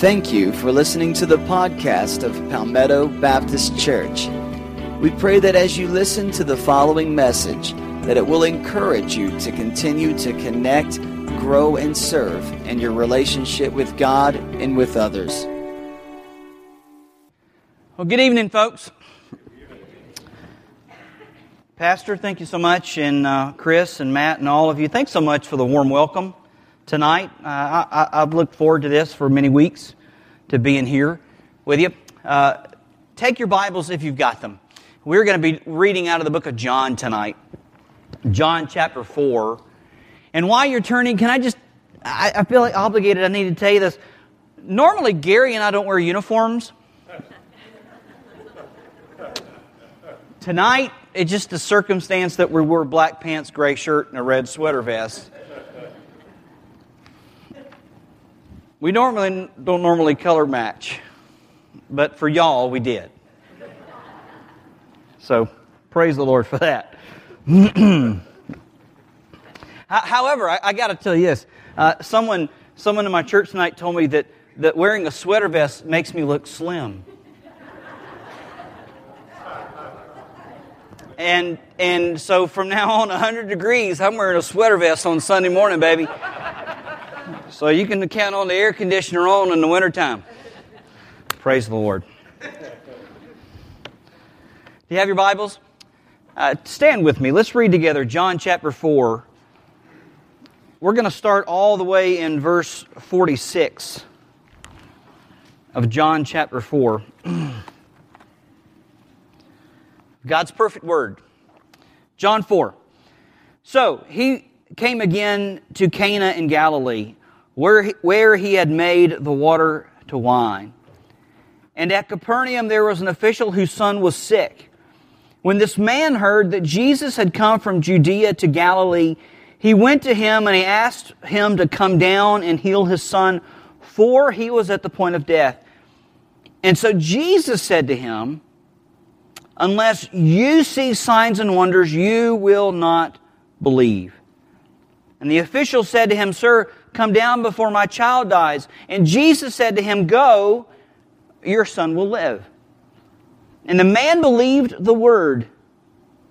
Thank you for listening to the podcast of Palmetto Baptist Church. We pray that as you listen to the following message, that it will encourage you to continue to connect, grow, and serve in your relationship with God and with others. Well, good evening, folks. Pastor, thank you so much, and uh, Chris and Matt and all of you, thanks so much for the warm welcome tonight. Uh, I, have looked forward to this for many weeks, to being here with you. Uh, take your Bibles if you've got them. We're going to be reading out of the book of John tonight, John chapter 4. And while you're turning, can I just, I, I feel like obligated, I need to tell you this. Normally, Gary and I don't wear uniforms. Tonight, it's just a circumstance that we wore black pants, gray shirt, and a red sweater vest. We normally don't normally color match, but for y'all, we did. So praise the Lord for that. However, I, I got to tell you this: uh, someone, someone in my church tonight told me that that wearing a sweater vest makes me look slim. And, and so from now on, 100 degrees, I'm wearing a sweater vest on Sunday morning, baby. So you can count on the air conditioner on in the wintertime. Praise the Lord. Do you have your Bibles? Uh, stand with me. Let's read together John chapter 4. We're going to start all the way in verse 46 of John chapter 4. God's perfect word. John 4. So he came again to Cana in Galilee, where he, where he had made the water to wine. And at Capernaum there was an official whose son was sick. When this man heard that Jesus had come from Judea to Galilee, he went to him and he asked him to come down and heal his son, for he was at the point of death. And so Jesus said to him, Unless you see signs and wonders, you will not believe. And the official said to him, Sir, come down before my child dies. And Jesus said to him, Go, your son will live. And the man believed the word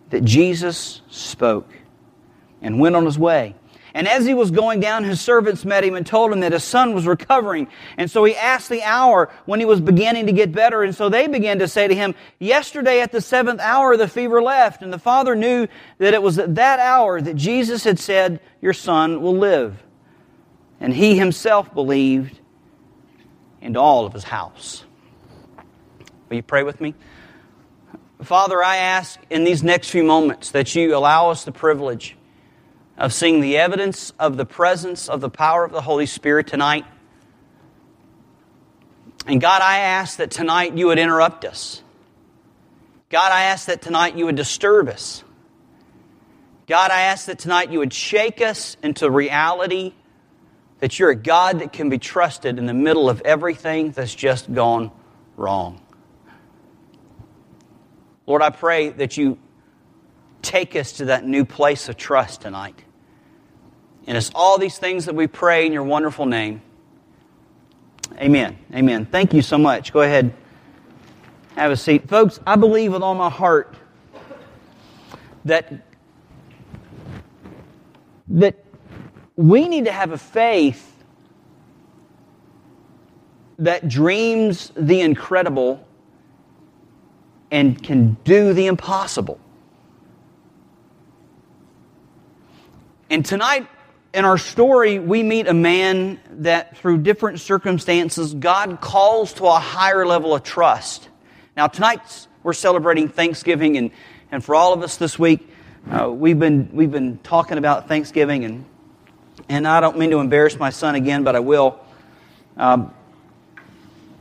that Jesus spoke and went on his way. And as he was going down, his servants met him and told him that his son was recovering. And so he asked the hour when he was beginning to get better. And so they began to say to him, Yesterday at the seventh hour the fever left. And the father knew that it was at that hour that Jesus had said, Your son will live. And he himself believed, and all of his house. Will you pray with me? Father, I ask in these next few moments that you allow us the privilege of seeing the evidence of the presence of the power of the Holy Spirit tonight. And God, I ask that tonight you would interrupt us. God, I ask that tonight you would disturb us. God, I ask that tonight you would shake us into reality that you're a God that can be trusted in the middle of everything that's just gone wrong. Lord, I pray that you take us to that new place of trust tonight. And it's all these things that we pray in your wonderful name. Amen. Amen. Thank you so much. Go ahead. Have a seat. Folks, I believe with all my heart that, that we need to have a faith that dreams the incredible and can do the impossible. And tonight, in our story, we meet a man that through different circumstances, God calls to a higher level of trust. Now, tonight we're celebrating Thanksgiving, and, and for all of us this week, uh, we've, been, we've been talking about Thanksgiving, and, and I don't mean to embarrass my son again, but I will. Um,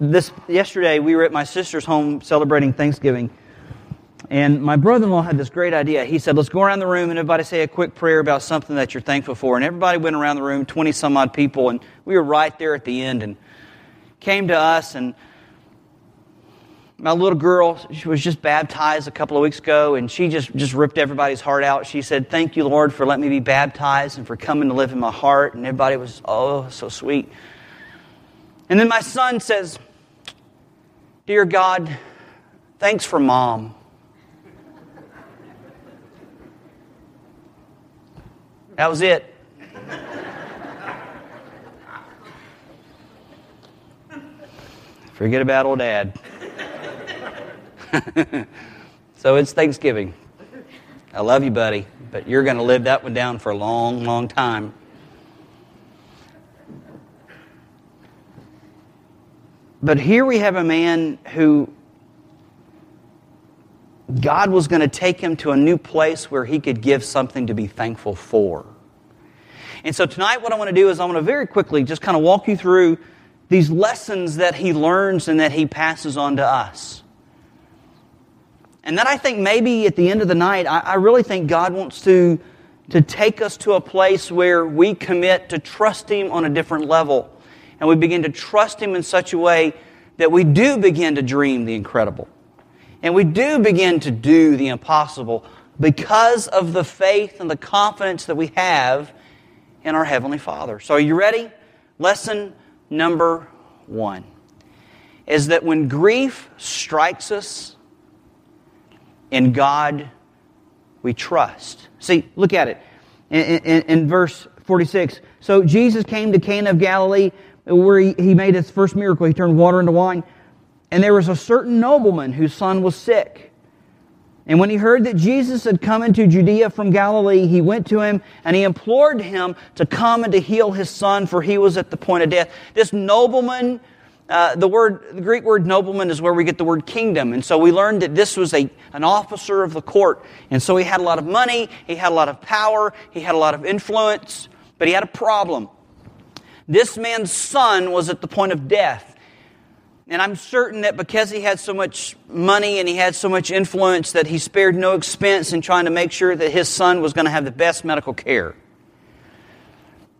this, yesterday, we were at my sister's home celebrating Thanksgiving. And my brother in law had this great idea. He said, Let's go around the room and everybody say a quick prayer about something that you're thankful for. And everybody went around the room, 20 some odd people, and we were right there at the end and came to us. And my little girl, she was just baptized a couple of weeks ago, and she just, just ripped everybody's heart out. She said, Thank you, Lord, for letting me be baptized and for coming to live in my heart. And everybody was, Oh, so sweet. And then my son says, Dear God, thanks for mom. That was it. Forget about old dad. so it's Thanksgiving. I love you, buddy, but you're going to live that one down for a long, long time. But here we have a man who God was going to take him to a new place where he could give something to be thankful for. And so tonight, what I want to do is I want to very quickly just kind of walk you through these lessons that he learns and that he passes on to us. And then I think maybe at the end of the night, I, I, really think God wants to, to take us to a place where we commit to trust Him on a different level. And we begin to trust Him in such a way that we do begin to dream the incredible. And we do begin to do the impossible because of the faith and the confidence that we have in our Heavenly Father. So, are you ready? Lesson number one is that when grief strikes us, in God we trust. See, look at it in, in, in verse 46. So Jesus came to Cana of Galilee where he, he made his first miracle. He turned water into wine. And there was a certain nobleman whose son was sick. And when he heard that Jesus had come into Judea from Galilee, he went to him and he implored him to come and to heal his son, for he was at the point of death. This nobleman, uh, the word, the Greek word nobleman is where we get the word kingdom. And so we learned that this was a, an officer of the court. And so he had a lot of money, he had a lot of power, he had a lot of influence, but he had a problem. This man's son was at the point of death. And I'm certain that because he had so much money and he had so much influence that he spared no expense in trying to make sure that his son was going to have the best medical care.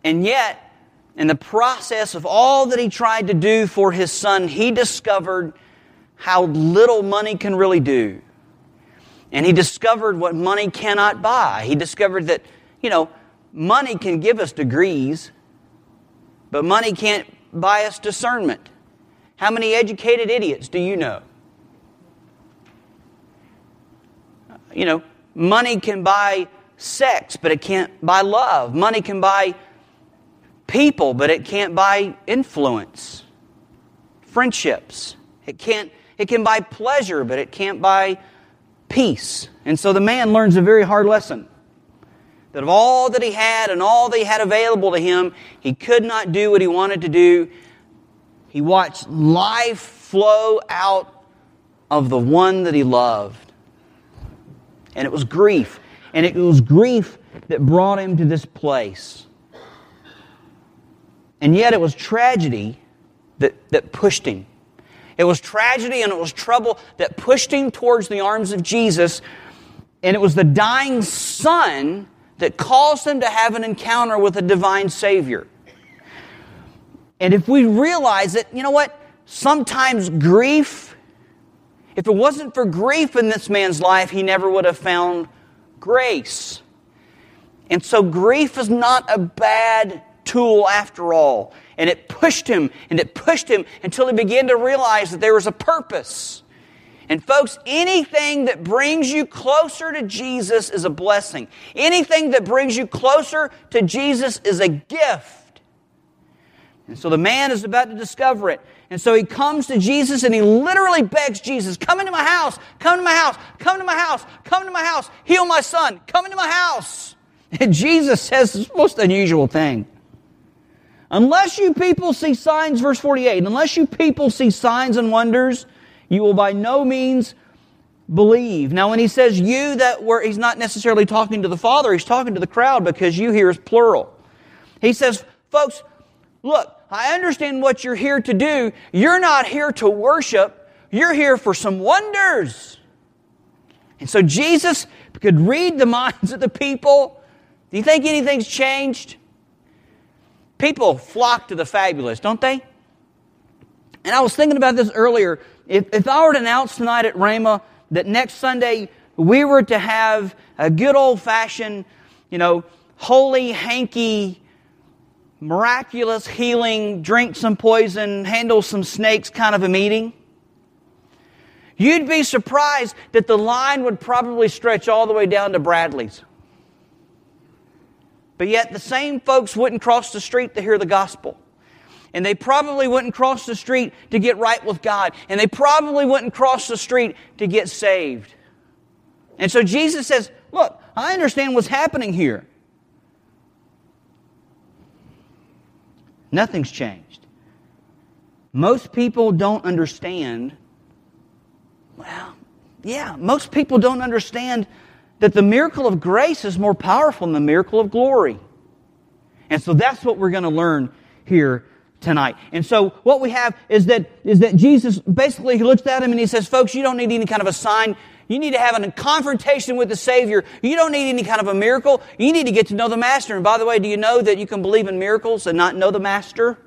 And yet, in the process of all that he tried to do for his son, he discovered how little money can really do. And he discovered what money cannot buy. He discovered that, you know, money can give us degrees, but money can't buy us discernment. How many educated idiots do you know? You know, money can buy sex, but it can't buy love. Money can buy people, but it can't buy influence. Friendships. It can't it can buy pleasure, but it can't buy peace. And so the man learns a very hard lesson. That of all that he had and all that he had available to him, he could not do what he wanted to do he watched life flow out of the one that he loved. And it was grief. And it was grief that brought him to this place. And yet it was tragedy that, that pushed him. It was tragedy and it was trouble that pushed him towards the arms of Jesus. And it was the dying son that caused him to have an encounter with a divine Savior. And if we realize that, you know what? Sometimes grief, if it wasn't for grief in this man's life, he never would have found grace. And so grief is not a bad tool after all. And it pushed him and it pushed him until he began to realize that there was a purpose. And folks, anything that brings you closer to Jesus is a blessing. Anything that brings you closer to Jesus is a gift. And so the man is about to discover it. And so he comes to Jesus and he literally begs Jesus, Come into my house, come to my house, come to my house, come to my house, heal my son, come into my house. And Jesus says this most unusual thing. Unless you people see signs, verse 48, unless you people see signs and wonders, you will by no means believe. Now, when he says you, that where he's not necessarily talking to the Father, he's talking to the crowd because you here is plural. He says, folks, look, I understand what you're here to do. You're not here to worship, you're here for some wonders. And so Jesus could read the minds of the people. Do you think anything's changed? People flock to the fabulous, don't they? And I was thinking about this earlier. If, if I were to announce tonight at Rhema that next Sunday we were to have a good old fashioned, you know, holy, hanky miraculous healing, drink some poison, handle some snakes kind of a meeting. You'd be surprised that the line would probably stretch all the way down to Bradley's. But yet, the same folks wouldn't cross the street to hear the gospel. And they probably wouldn't cross the street to get right with God. And they probably wouldn't cross the street to get saved. And so Jesus says, Look, I understand what's happening here. Nothing's changed. Most people don't understand. Well, yeah, most people don't understand that the miracle of grace is more powerful than the miracle of glory. And so that's what we're going to learn here tonight. And so what we have is that, is that Jesus basically he looks at him and he says, folks, you don't need any kind of a sign. You need to have a confrontation with the Savior. You don't need any kind of a miracle. You need to get to know the Master. And by the way, do you know that you can believe in miracles and not know the Master?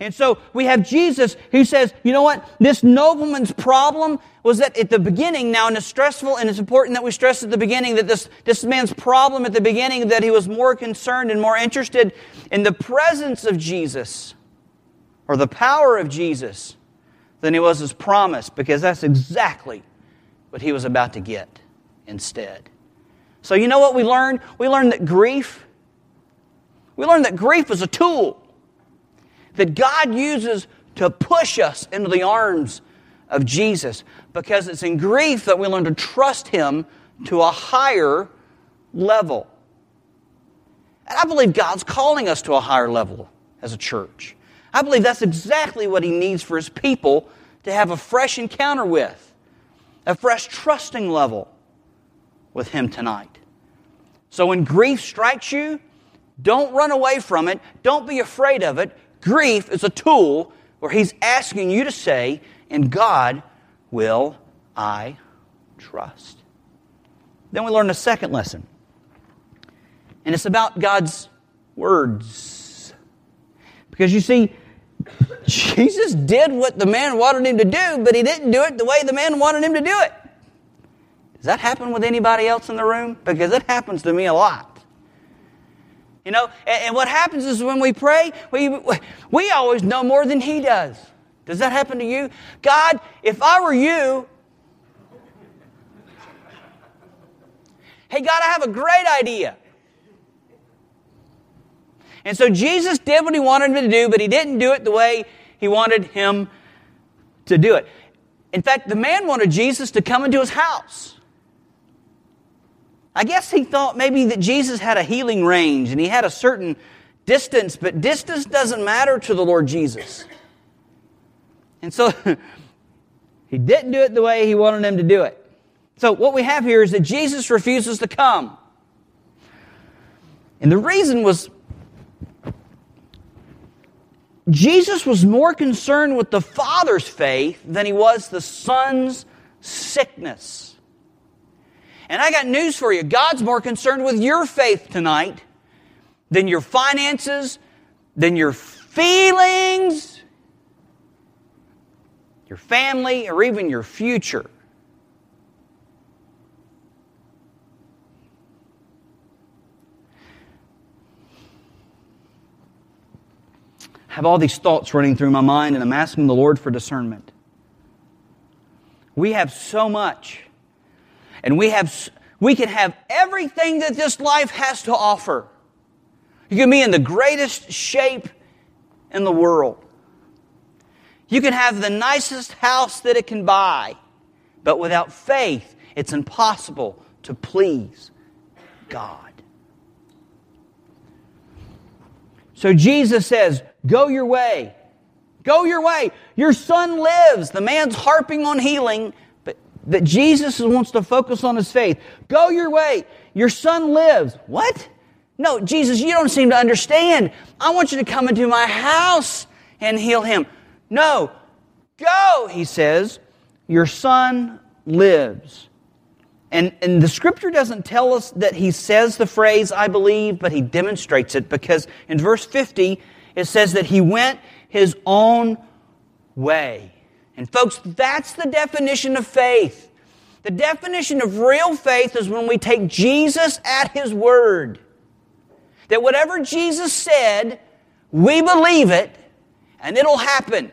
And so we have Jesus who says, you know what? This nobleman's problem was that at the beginning, now, and it's stressful, and it's important that we stress at the beginning that this, this man's problem at the beginning, that he was more concerned and more interested in the presence of Jesus or the power of Jesus than he was his promise, because that's exactly what he was about to get instead. So, you know what we learned? We learned that grief, we learned that grief is a tool that God uses to push us into the arms of Jesus because it's in grief that we learn to trust Him to a higher level. And I believe God's calling us to a higher level as a church. I believe that's exactly what He needs for His people to have a fresh encounter with, a fresh trusting level with Him tonight. So when grief strikes you, don't run away from it. Don't be afraid of it. Grief is a tool where He's asking you to say, In God will I trust. Then we learn a second lesson, and it's about God's words. Because you see, Jesus did what the man wanted him to do, but he didn't do it the way the man wanted him to do it. Does that happen with anybody else in the room? Because it happens to me a lot. You know, and, and what happens is when we pray, we, we always know more than He does. Does that happen to you? God, if I were you, hey, God, I have a great idea. And so Jesus did what he wanted him to do, but he didn't do it the way he wanted him to do it. In fact, the man wanted Jesus to come into his house. I guess he thought maybe that Jesus had a healing range and he had a certain distance, but distance doesn't matter to the Lord Jesus. And so he didn't do it the way he wanted him to do it. So what we have here is that Jesus refuses to come. And the reason was Jesus was more concerned with the Father's faith than he was the Son's sickness. And I got news for you. God's more concerned with your faith tonight than your finances, than your feelings, your family, or even your future. Have all these thoughts running through my mind, and I'm asking the Lord for discernment. We have so much and we have, we can have everything that this life has to offer. You can be in the greatest shape in the world. You can have the nicest house that it can buy, but without faith, it's impossible to please God. So Jesus says, Go your way. Go your way. Your son lives. The man's harping on healing, that Jesus wants to focus on his faith. Go your way. Your son lives. What? No, Jesus, you don't seem to understand. I want you to come into my house and heal him. No, go, he says. Your son lives. And, and the scripture doesn't tell us that he says the phrase, I believe, but he demonstrates it because in verse 50, it says that he went his own way. And folks, that's the definition of faith. The definition of real faith is when we take Jesus at his word. That whatever Jesus said, we believe it and it'll happen.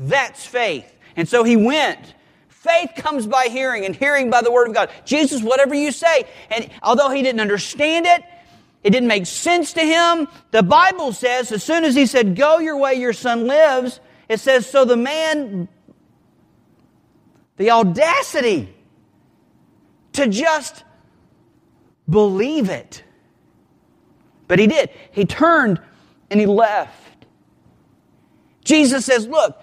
That's faith. And so he went. Faith comes by hearing, and hearing by the word of God. Jesus, whatever you say. And although he didn't understand it, it didn't make sense to him. The Bible says, as soon as he said, Go your way, your son lives, it says, So the man, the audacity to just believe it. But he did. He turned and he left. Jesus says, Look,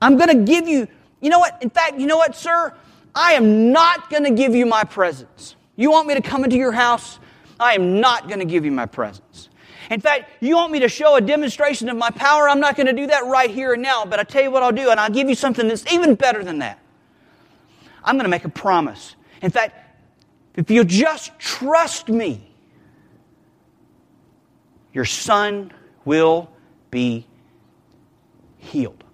I'm going to give you, you know what? In fact, you know what, sir? I am not going to give you my presence. You want me to come into your house? I am not going to give you my presence. In fact, you want me to show a demonstration of my power? I'm not going to do that right here and now, but I tell you what I'll do, and I'll give you something that's even better than that. I'm going to make a promise. In fact, if you just trust me, your son will be healed.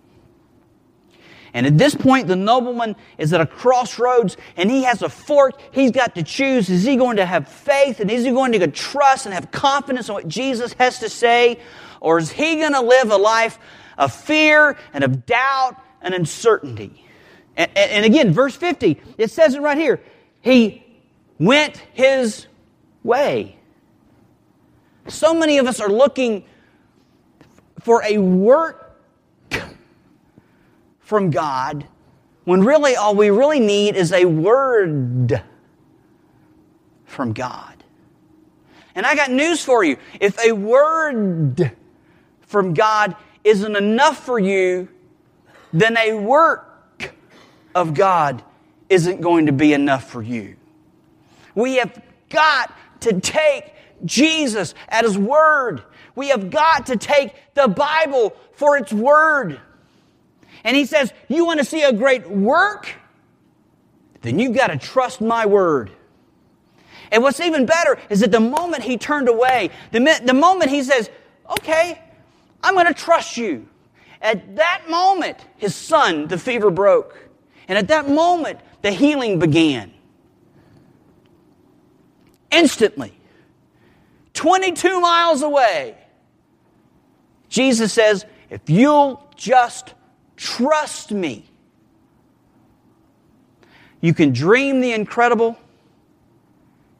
And at this point, the nobleman is at a crossroads and he has a fork. He's got to choose. Is he going to have faith and is he going to trust and have confidence in what Jesus has to say? Or is he going to live a life of fear and of doubt and uncertainty? And, and again, verse 50, it says it right here. He went his way. So many of us are looking for a work from God when really all we really need is a word from God. And I got news for you. If a word from God isn't enough for you, then a work of God isn't going to be enough for you. We have got to take Jesus at His word. We have got to take the Bible for its word. And he says, You want to see a great work? Then you've got to trust my word. And what's even better is that the moment he turned away, the, the moment he says, Okay, I'm going to trust you. At that moment, his son, the fever broke. And at that moment, the healing began. Instantly, 22 miles away, Jesus says, If you'll just Trust me. You can dream the incredible,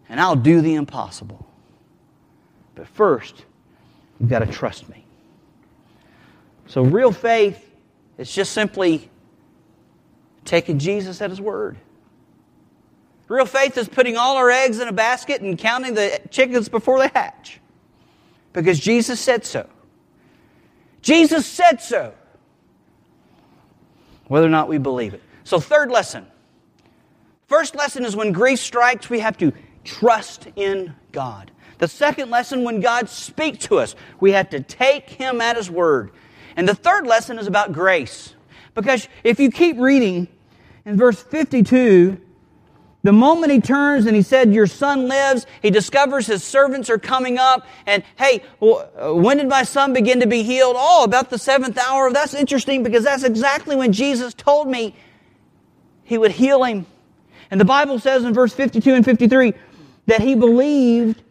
and I'll do the impossible. But first, you've got to trust me. So, real faith is just simply taking Jesus at his word. Real faith is putting all our eggs in a basket and counting the chickens before they hatch. Because Jesus said so. Jesus said so whether or not we believe it. So, third lesson. First lesson is when grief strikes, we have to trust in God. The second lesson, when God speaks to us, we have to take Him at His word. And the third lesson is about grace. Because if you keep reading in verse 52, the moment he turns and he said, Your son lives, he discovers his servants are coming up. And hey, uh, when did my son begin to be healed? Oh, about the seventh hour. That's interesting because that's exactly when Jesus told me he would heal him. And the Bible says in verse 52 and 53 that he believed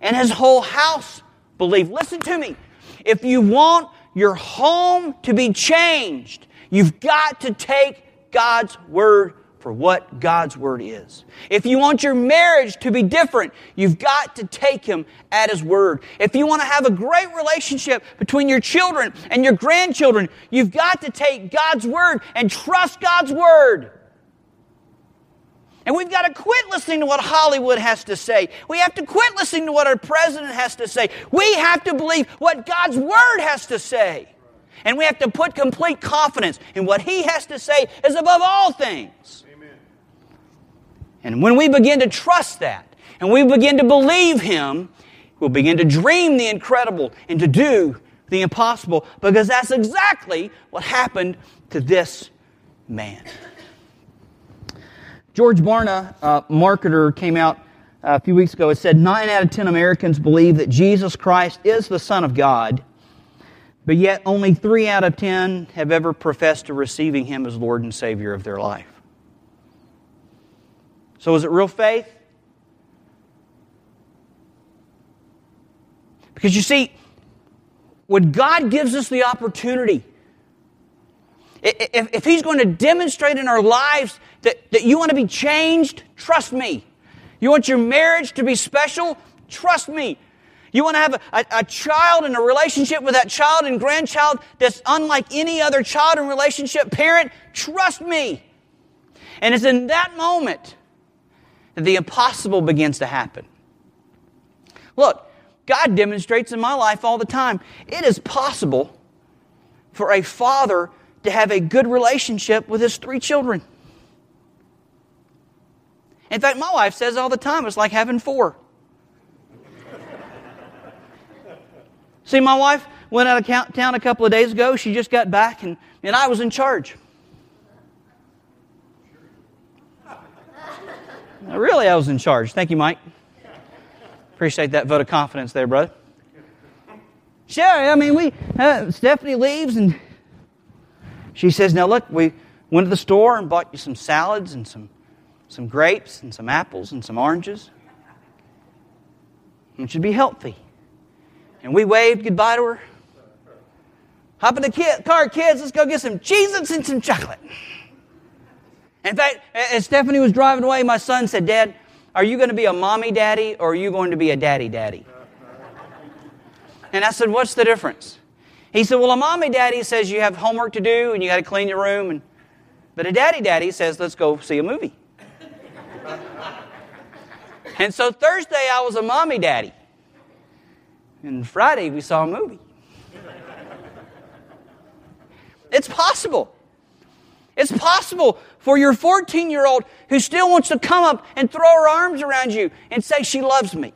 and his whole house believed. Listen to me. If you want your home to be changed, you've got to take God's word for what God's Word is. If you want your marriage to be different, you've got to take Him at His Word. If you want to have a great relationship between your children and your grandchildren, you've got to take God's Word and trust God's Word. And we've got to quit listening to what Hollywood has to say. We have to quit listening to what our president has to say. We have to believe what God's Word has to say. And we have to put complete confidence in what He has to say is above all things. And when we begin to trust that, and we begin to believe Him, we'll begin to dream the incredible and to do the impossible because that's exactly what happened to this man. George Barna, marketer, came out uh, a few weeks ago and said nine out of ten Americans believe that Jesus Christ is the Son of God, but yet only three out of ten have ever professed to receiving Him as Lord and Savior of their life. So is it real faith? Because you see, when God gives us the opportunity, if, He's going to demonstrate in our lives that, that you want to be changed, trust me. You want your marriage to be special, trust me. You want to have a, a, child and a relationship with that child and grandchild that's unlike any other child and relationship parent, trust me. And it's in that moment that the impossible begins to happen. Look, God demonstrates in my life all the time. It is possible for a father to have a good relationship with his three children. In fact, my wife says all the time it's like having four. See, my wife went out of town a couple of days ago. She just got back, and, and I was in charge. Really, I was in charge. Thank you, Mike. Appreciate that vote of confidence there, brother. Sure, I mean, we, uh, Stephanie leaves and she says, Now look, we went to the store and bought you some salads and some, some grapes and some apples and some oranges. It should be healthy. And we waved goodbye to her. Hop in the car, kids, let's go get some cheeses and some chocolate. In fact, as Stephanie was driving away, my son said, Dad, are you going to be a mommy daddy or are you going to be a daddy daddy? And I said, What's the difference? He said, Well, a mommy daddy says you have homework to do and you got to clean your room. And, but a daddy daddy says, Let's go see a movie. and so Thursday I was a mommy daddy. And Friday we saw a movie. it's possible. It's possible for your 14 year old who still wants to come up and throw her arms around you and say, She loves me.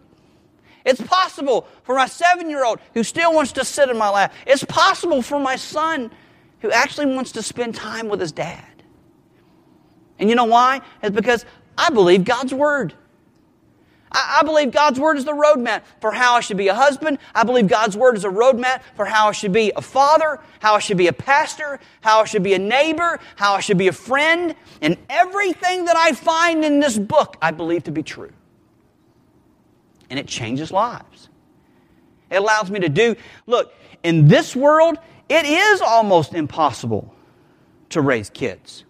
It's possible for my seven year old who still wants to sit in my lap. It's possible for my son who actually wants to spend time with his dad. And you know why? It's because I believe God's Word. I, believe God's Word is the roadmap for how I should be a husband. I believe God's Word is a roadmap for how I should be a father, how I should be a pastor, how I should be a neighbor, how I should be a friend. And everything that I find in this book, I believe to be true. And it changes lives. It allows me to do, look, in this world, it is almost impossible to raise kids.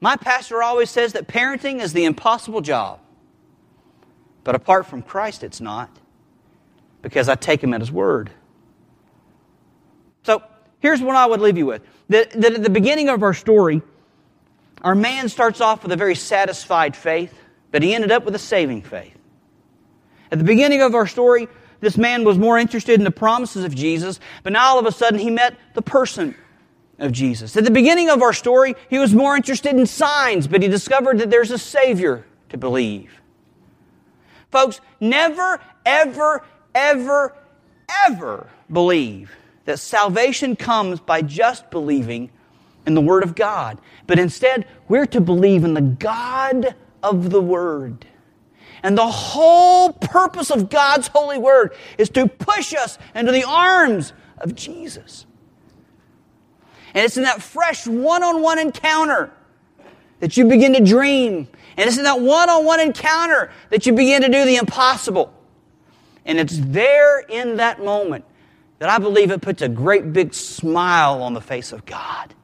My pastor always says that parenting is the impossible job. But apart from Christ, it's not, because I take him at his word. So here's what I would leave you with that, at the beginning of our story, our man starts off with a very satisfied faith, but he ended up with a saving faith. At the beginning of our story, this man was more interested in the promises of Jesus, but now all of a sudden he met the person of Jesus. At the beginning of our story, he was more interested in signs, but he discovered that there's a Savior to believe. Folks, never, ever, ever, ever believe that salvation comes by just believing in the Word of God. But instead, we're to believe in the God of the Word. And the whole purpose of God's holy Word is to push us into the arms of Jesus. And it's in that fresh one on one encounter that you begin to dream and it's in that one on one encounter that you begin to do the impossible. And it's there in that moment that I believe it puts a great big smile on the face of God.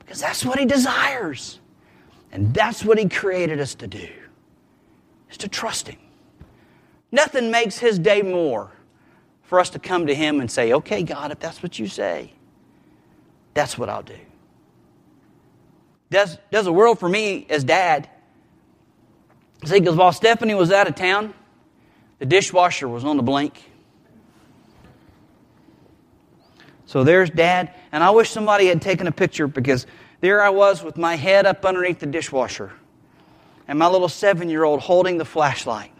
Because that's what He desires. And that's what He created us to do, is to trust Him. Nothing makes His day more for us to come to Him and say, okay, God, if that's what you say, that's what I'll do does, does the world for me as dad. See, because while Stephanie was out of town, the dishwasher was on the blink. So there's dad, and I wish somebody had taken a picture because there I was with my head up underneath the dishwasher and my little seven year old holding the flashlight.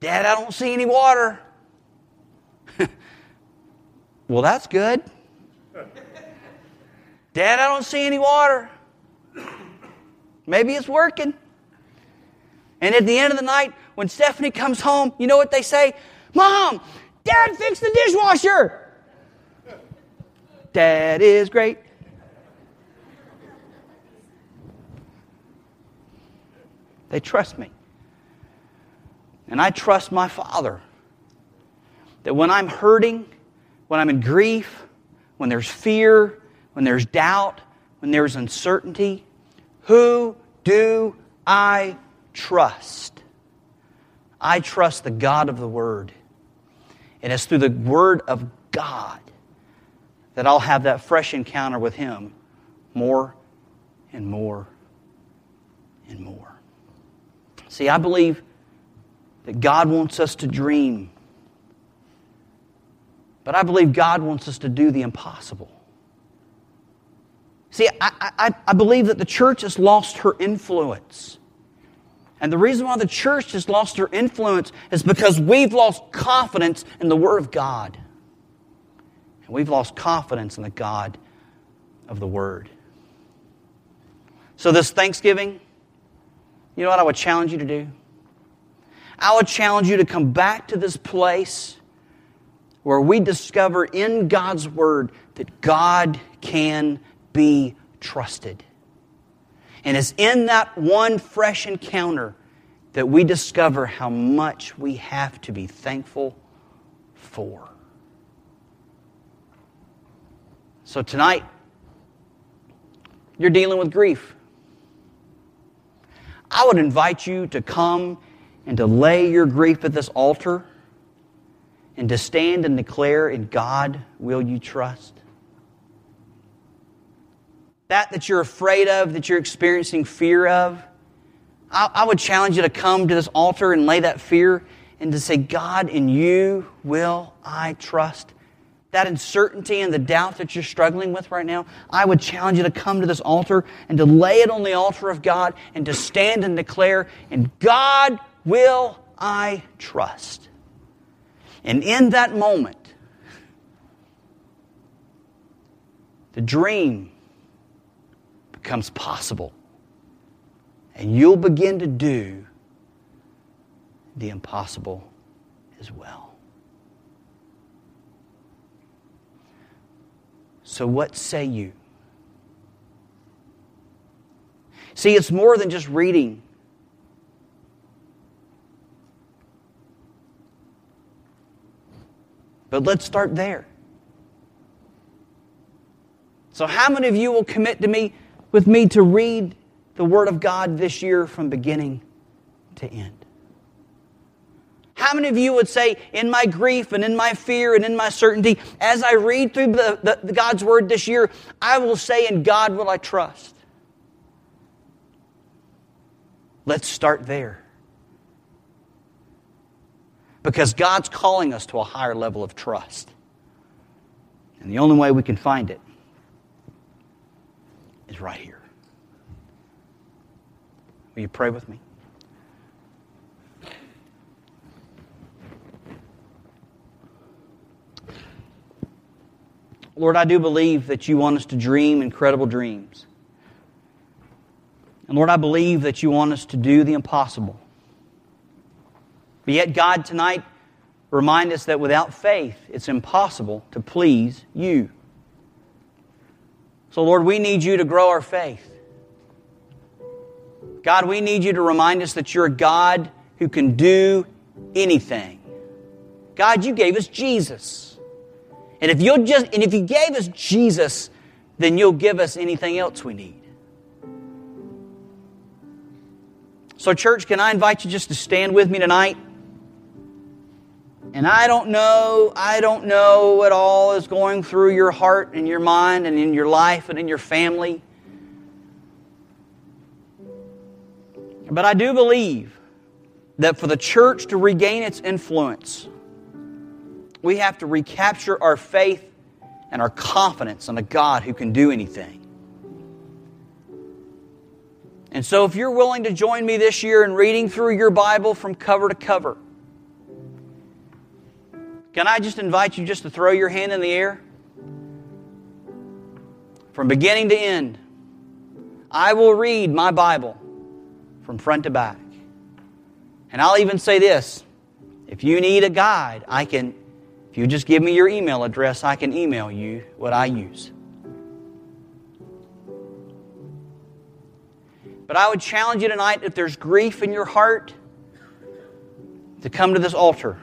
Dad, I don't see any water. well, that's good. Dad, I don't see any water. Maybe it's working. And at the end of the night, when Stephanie comes home, you know what they say? Mom, Dad fixed the dishwasher. Dad is great. They trust me. And I trust my Father that when I'm hurting, when I'm in grief, when there's fear, when there's doubt, when there's uncertainty, who do I trust? I trust the God of the Word. And it's through the Word of God that I'll have that fresh encounter with Him more and more and more. See, I believe that God wants us to dream, but I believe God wants us to do the impossible. See, I, I, I believe that the church has lost her influence. And the reason why the church has lost her influence is because we've lost confidence in the Word of God. And we've lost confidence in the God of the Word. So, this Thanksgiving, you know what I would challenge you to do? I would challenge you to come back to this place where we discover in God's Word that God can be trusted. And it's in that one fresh encounter that we discover how much we have to be thankful for. So tonight, you're dealing with grief. I would invite you to come and to lay your grief at this altar and to stand and declare, In God will you trust? That that you're afraid of, that you're experiencing fear of, I, I, would challenge you to come to this altar and lay that fear and to say, God, in you will I trust. That uncertainty and the doubt that you're struggling with right now, I would challenge you to come to this altar and to lay it on the altar of God and to stand and declare, in God will I trust. And in that moment, the dream becomes possible. And you'll begin to do the impossible as well. So, what say you? See, it's more than just reading. But let's start there. So, how many of you will commit to me with me to read the Word of God this year from beginning to end? How many of you would say, in my grief and in my fear and in my certainty, as I read through the, the, the God's Word this year, I will say, in God will I trust? Let's start there. Because God's calling us to a higher level of trust. And the only way we can find it is right here. Will you pray with me? Lord, I do believe that you want us to dream incredible dreams. And Lord, I believe that you want us to do the impossible. But yet, God, tonight, remind us that without faith, it's impossible to please you. So, Lord, we need you to grow our faith. God, we need you to remind us that you're a God who can do anything. God, you gave us Jesus. And if you'll just and if you gave us Jesus, then you'll give us anything else we need. So, church, can I invite you just to stand with me tonight? And I don't know, I don't know what all is going through your heart and your mind and in your life and in your family. But I do believe that for the church to regain its influence, we have to recapture our faith and our confidence in a God who can do anything. And so, if you're willing to join me this year in reading through your Bible from cover to cover, can I just invite you just to throw your hand in the air? From beginning to end, I will read my Bible from front to back. And I'll even say this if you need a guide, I can, if you just give me your email address, I can email you what I use. But I would challenge you tonight if there's grief in your heart to come to this altar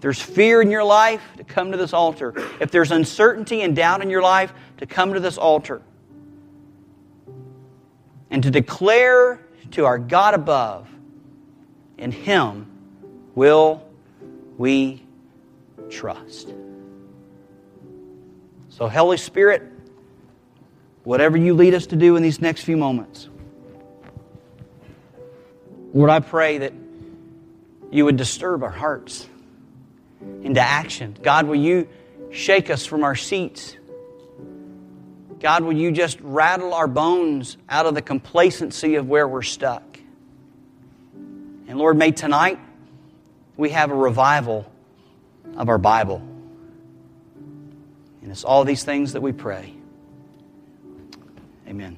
there's fear in your life, to come to this altar. If there's uncertainty and doubt in your life, to come to this altar. And to declare to our God above, in Him will we trust. So, Holy Spirit, whatever you lead us to do in these next few moments, Lord, I pray that you would disturb our hearts into action. God, will you shake us from our seats? God, will you just rattle our bones out of the complacency of where we're stuck? And Lord, may tonight we have a revival of our Bible. And it's all these things that we pray. Amen.